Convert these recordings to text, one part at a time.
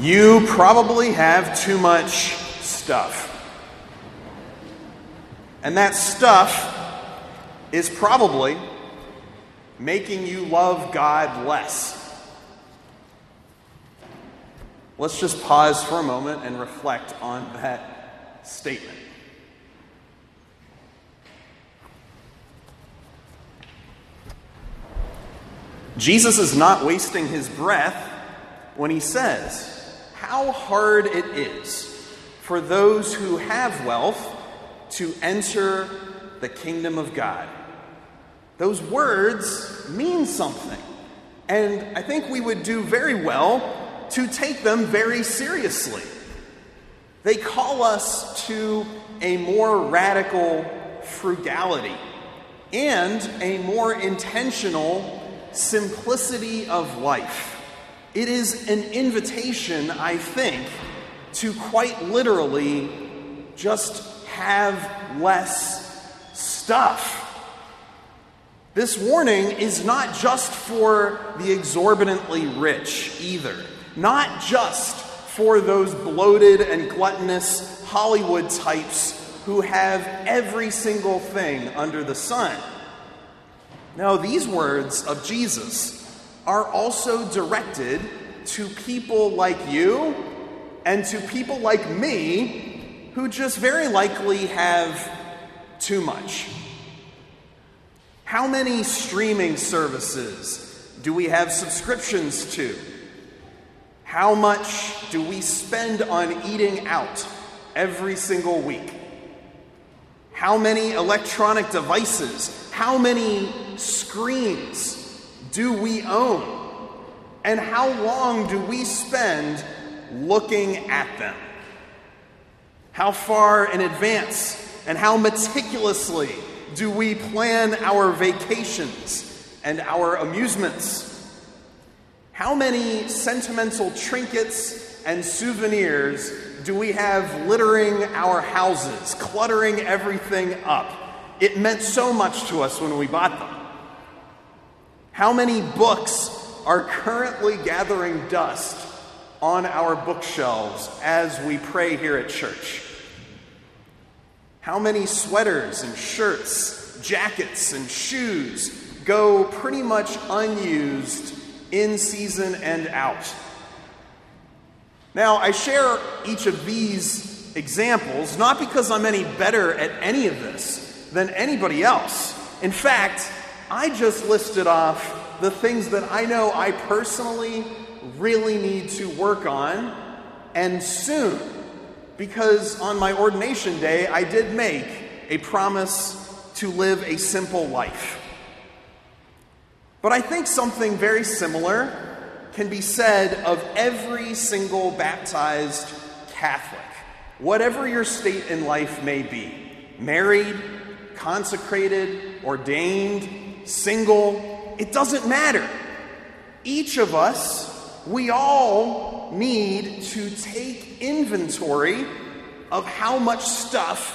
You probably have too much stuff. And that stuff is probably making you love God less. Let's just pause for a moment and reflect on that statement. Jesus is not wasting his breath when he says, How hard it is for those who have wealth to enter the kingdom of God. Those words mean something. And I think we would do very well to take them very seriously. They call us to a more radical frugality and a more intentional simplicity of life. It is an invitation, I think, to quite literally just have less stuff. This warning is not just for the exorbitantly rich either, not just for those bloated and gluttonous Hollywood types who have every single thing under the sun. Now, these words of Jesus are also directed to people like you and to people like me who just very likely have too much. How many streaming services do we have subscriptions to? How much do we spend on eating out every single week? How many electronic devices, how many screens do we own? And how long do we spend looking at them? How far in advance and how meticulously do we plan our vacations and our amusements? How many sentimental trinkets and souvenirs do we have littering our houses, cluttering everything up? It meant so much to us when we bought them. How many books are currently gathering dust on our bookshelves as we pray here at church? How many sweaters and shirts, jackets and shoes go pretty much unused in season and out? Now, I share each of these examples not because I'm any better at any of this than anybody else. In fact, I just listed off the things that I know I personally really need to work on and soon. Because on my ordination day, I did make a promise to live a simple life. But I think something very similar can be said of every single baptized Catholic, whatever your state in life may be married, consecrated, ordained, single, it doesn't matter. Each of us, we all need to take inventory of how much stuff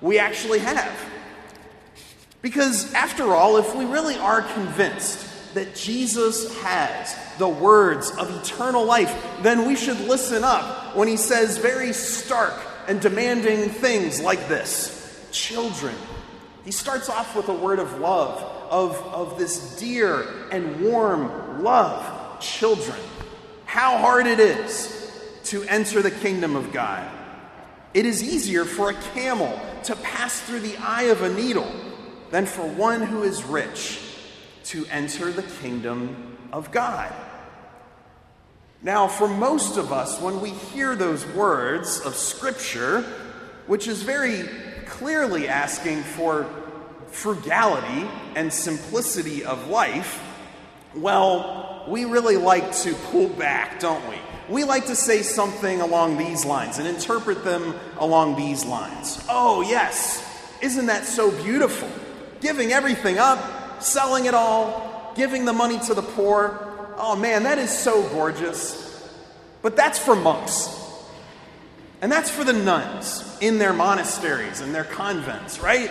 we actually have. Because, after all, if we really are convinced that Jesus has the words of eternal life, then we should listen up when he says very stark and demanding things like this Children. He starts off with a word of love, of, of this dear and warm love. Children. How hard it is to enter the kingdom of God. It is easier for a camel to pass through the eye of a needle than for one who is rich to enter the kingdom of God. Now, for most of us, when we hear those words of Scripture, which is very clearly asking for frugality and simplicity of life, well, we really like to pull back, don't we? We like to say something along these lines and interpret them along these lines. Oh, yes, isn't that so beautiful? Giving everything up, selling it all, giving the money to the poor. Oh man, that is so gorgeous. But that's for monks. And that's for the nuns in their monasteries and their convents, right?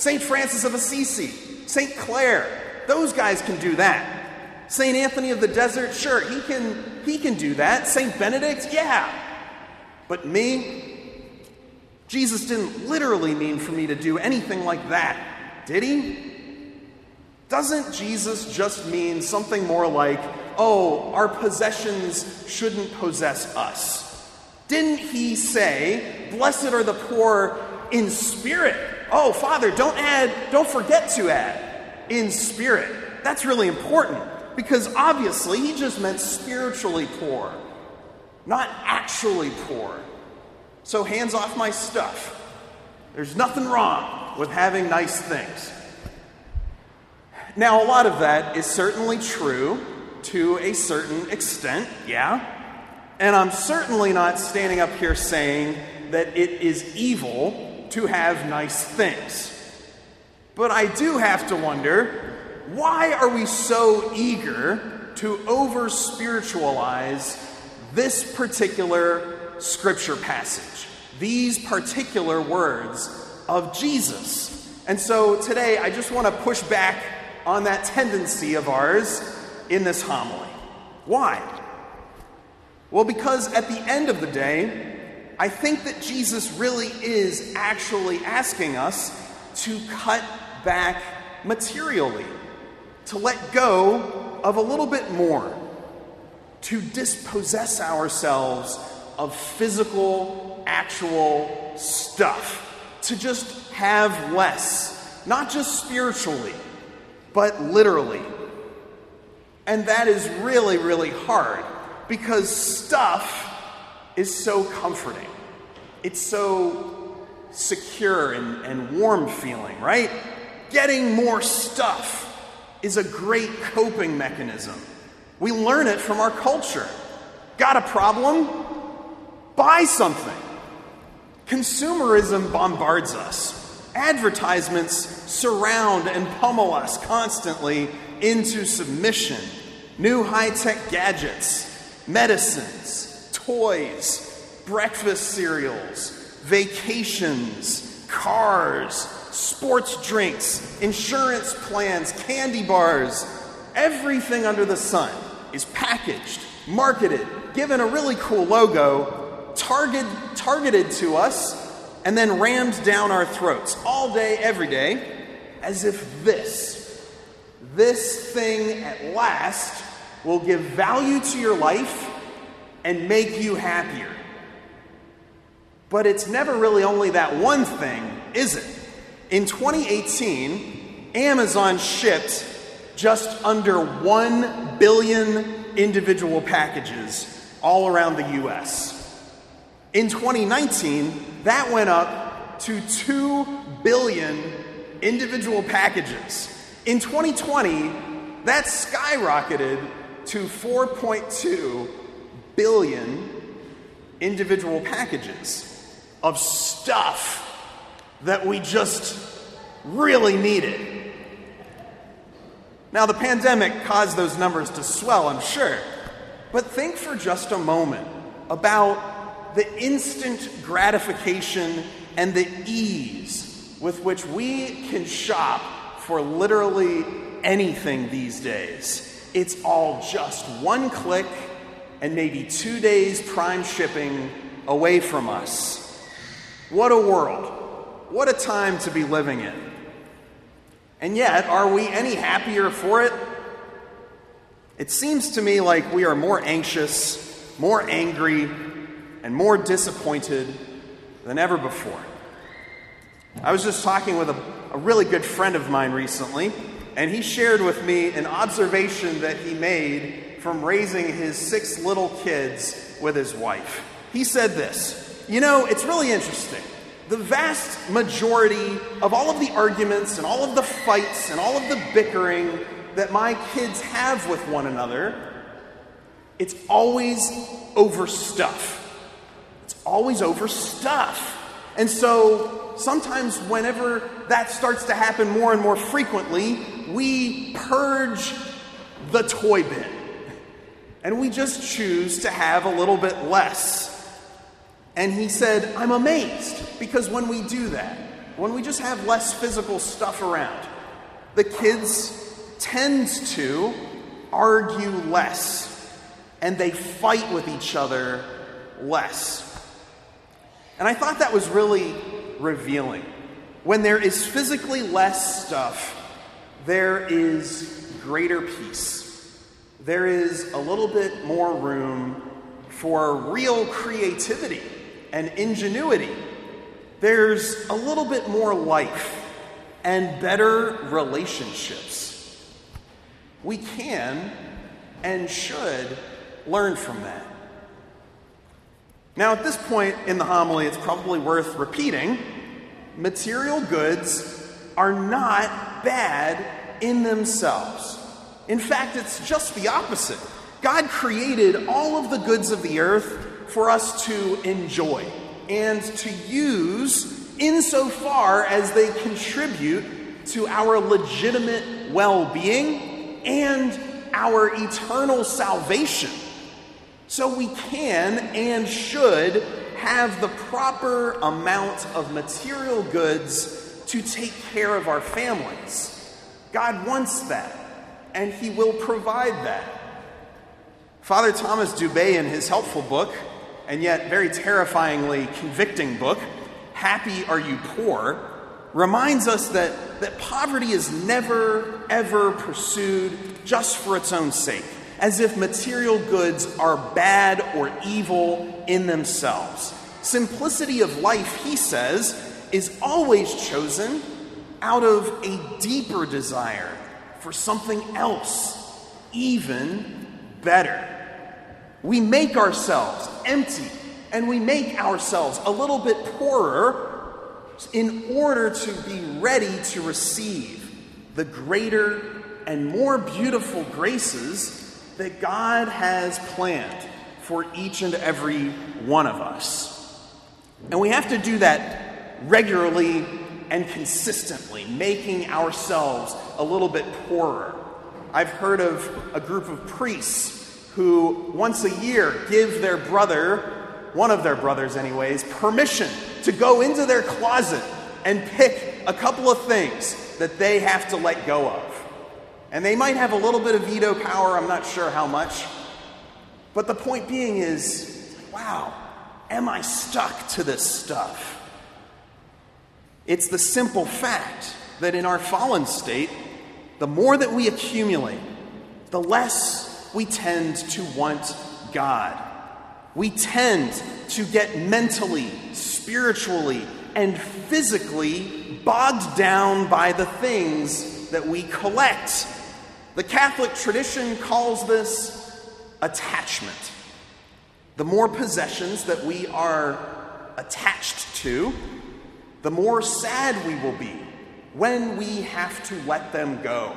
St. Francis of Assisi, St. Clare, those guys can do that. St. Anthony of the Desert, sure, he can, he can do that. St. Benedict, yeah. But me, Jesus didn't literally mean for me to do anything like that, did he? Doesn't Jesus just mean something more like, oh, our possessions shouldn't possess us? Didn't he say, blessed are the poor in spirit? Oh, Father, don't add, don't forget to add in spirit. That's really important because obviously he just meant spiritually poor, not actually poor. So, hands off my stuff. There's nothing wrong with having nice things. Now, a lot of that is certainly true to a certain extent, yeah. And I'm certainly not standing up here saying that it is evil to have nice things. But I do have to wonder why are we so eager to over spiritualize this particular scripture passage, these particular words of Jesus? And so today I just want to push back on that tendency of ours in this homily. Why? Well, because at the end of the day, I think that Jesus really is actually asking us to cut back materially, to let go of a little bit more, to dispossess ourselves of physical, actual stuff, to just have less, not just spiritually but literally. And that is really, really hard because stuff is so comforting. It's so secure and, and warm feeling, right? Getting more stuff is a great coping mechanism. We learn it from our culture. Got a problem? Buy something. Consumerism bombards us. Advertisements surround and pummel us constantly into submission. New high tech gadgets, medicines, toys, breakfast cereals, vacations, cars, sports drinks, insurance plans, candy bars. Everything under the sun is packaged, marketed, given a really cool logo, target, targeted to us and then rammed down our throats all day, every day, as if this, this thing at last will give value to your life and make you happier. But it's never really only that one thing, is it? In 2018, Amazon shipped just under 1 billion individual packages all around the US. In 2019, that went up to 2 billion individual packages. In 2020, that skyrocketed to 4.2 billion individual packages of stuff that we just really needed. Now, the pandemic caused those numbers to swell, I'm sure. But think for just a moment about the instant gratification and the ease with which we can shop for literally anything these days. It's all just one click and maybe two days prime shipping away from us. What a world. What a time to be living in. And yet, are we any happier for it? It seems to me like we are more anxious, more angry, and more disappointed than ever before. I was just talking with a, a, really good friend of mine recently, and he shared with me an observation that he made from raising his six little kids with his wife. He said this You know, it's really interesting. The vast majority of all of the arguments and all of the fights and all of the bickering that my kids have with one another, it's always over stuff It's always over stuff. And so sometimes, whenever that starts to happen more and more frequently, we purge the toy bin. And we just choose to have a little bit less. And he said, I'm amazed because when we do that, when we just have less physical stuff around, the kids tend to argue less and they fight with each other less. And I thought that was really revealing. When there is physically less stuff, there is greater peace. There is a little bit more room for real creativity and ingenuity. There's a little bit more life and better relationships. We can and should learn from that. Now, at this point in the homily, it's probably worth repeating material goods are not bad in themselves. In fact, it's just the opposite. God created all of the goods of the earth for us to enjoy and to use insofar as they contribute to our legitimate well being and our eternal salvation. So we can and should have the proper amount of material goods to take care of our families. God wants that, and He will provide that. Father Thomas Dubay, in his helpful book, and yet very terrifyingly convicting book, Happy Are You Poor, reminds us that, that poverty is never, ever pursued just for its own sake, as if material goods are bad or evil in themselves. Simplicity of life, he says, is always chosen out of a deeper desire for something else, even better. We make ourselves empty and we make ourselves a little bit poorer in order to be ready to receive the greater and more beautiful graces that God has planned for each and every one of us. And we have to do that regularly and consistently, making ourselves a little bit poorer. I've heard of a group of priests who once a year give their brother, one of their brothers, anyways, permission to go into their closet and pick a couple of things that they have to let go of. And they might have a little bit of veto power, I'm not sure how much. But the point being is wow, am I stuck to this stuff? It's the simple fact that in our fallen state, the more that we accumulate, the less we tend to want God. We tend to get mentally, spiritually, and physically bogged down by the things that we collect. The Catholic tradition calls this attachment. The more possessions that we are attached to, the more sad we will be when we have to let them go.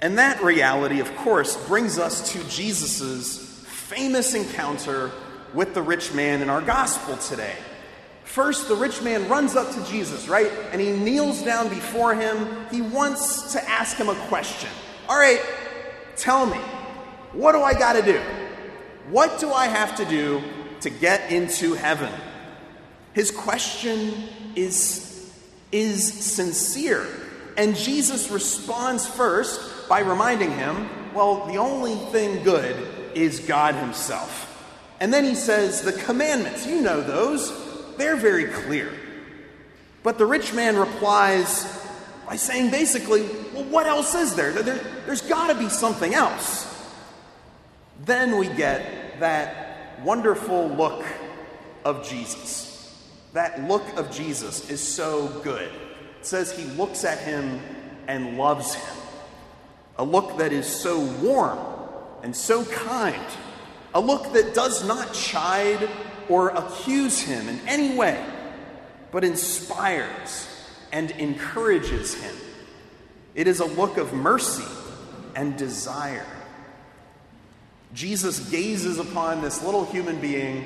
And that reality, of course, brings us to Jesus' famous encounter with the rich man in our gospel today. First, the rich man runs up to Jesus, right? And he kneels down before him. He wants to ask him a question. All right, tell me, what do I got to do? What do I have to do to get into heaven? His question is, is sincere. And Jesus responds first by reminding him, well, the only thing good is God Himself. And then he says, the commandments, you know those, they're very clear. But the rich man replies by saying basically, well, what else is there? there there's got to be something else. Then we get that wonderful look of Jesus. That look of Jesus is so good. It says he looks at him and loves him a look that is so warm and so kind, a look that does not chide or accuse him in any way, but inspires and encourages him. It is a look of mercy and desire. Jesus gazes upon this little human being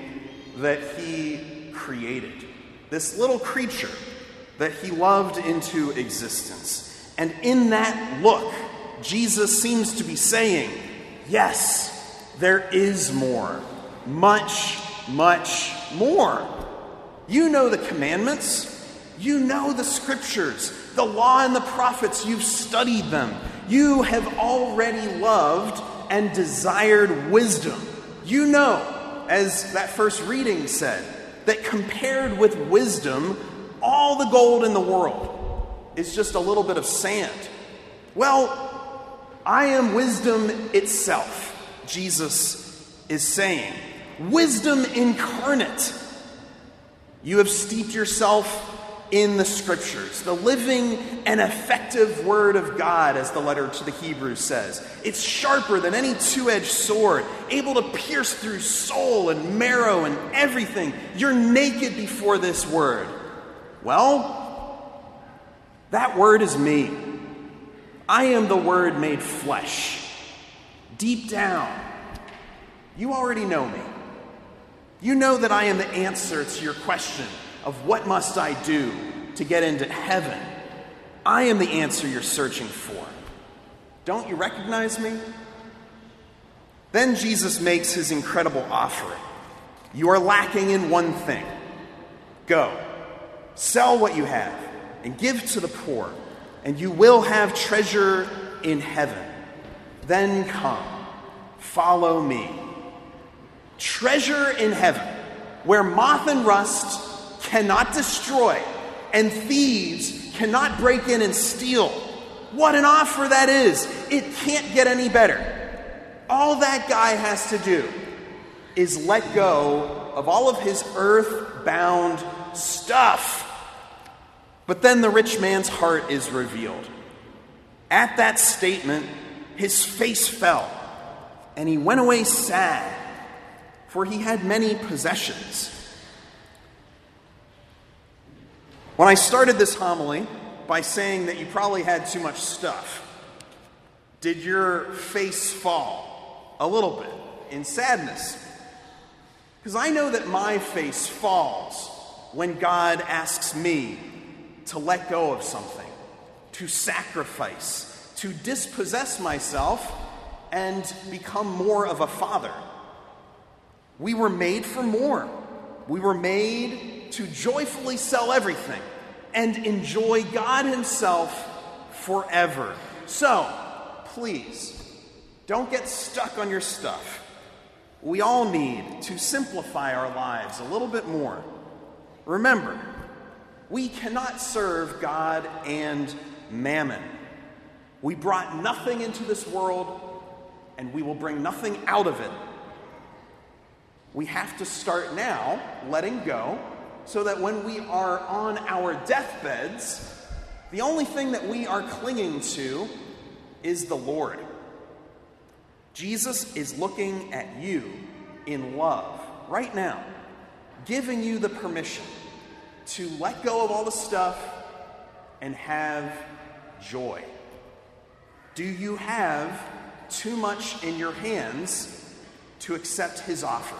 that he created, this little creature that he loved into existence. And in that look, Jesus seems to be saying, yes, there is more. Much, much more. You know the commandments. You know the scriptures, the law and the prophets. You've studied them. You have already loved and desired wisdom. You know, as that first reading said, that compared with wisdom, all the gold in the world is just a little bit of sand. Well, I am wisdom itself, Jesus is saying. Wisdom incarnate. You have steeped yourself in the scriptures, the living and effective word of God, as the letter to the Hebrews says. It's sharper than any two edged sword, able to pierce through soul and marrow and everything. You're naked before this word. Well, that word is me. I am the word made flesh. Deep down, you already know me. You know that I am the answer to your question of what must I do to get into heaven. I am the answer you're searching for. Don't you recognize me? Then Jesus makes his incredible offering. You are lacking in one thing. Go, sell what you have, and give to the poor, and you will have treasure in heaven. Then come, follow me. Treasure in heaven, where moth and rust cannot destroy, and thieves cannot break in and steal. What an offer that is! It can't get any better. All that guy has to do is let go of all of his earth bound stuff. But then the rich man's heart is revealed. At that statement, his face fell, and he went away sad, for he had many possessions. When I started this homily by saying that you probably had too much stuff, did your face fall a little bit in sadness? Because I know that my face falls when God asks me to let go of something, to sacrifice, to dispossess myself, and become more of a father. We were made for more. We were made to joyfully sell everything and enjoy God Himself forever. So, please, don't get stuck on your stuff. We all need to simplify our lives a little bit more. Remember, we cannot serve God and mammon. We brought nothing into this world, and we will bring nothing out of it we have to start now letting go so that when we are on our deathbeds, the only thing that we are clinging to is the Lord. Jesus is looking at you in love right now, giving you the permission to let go of all the stuff and have joy. Do you have too much in your hands to accept his offer?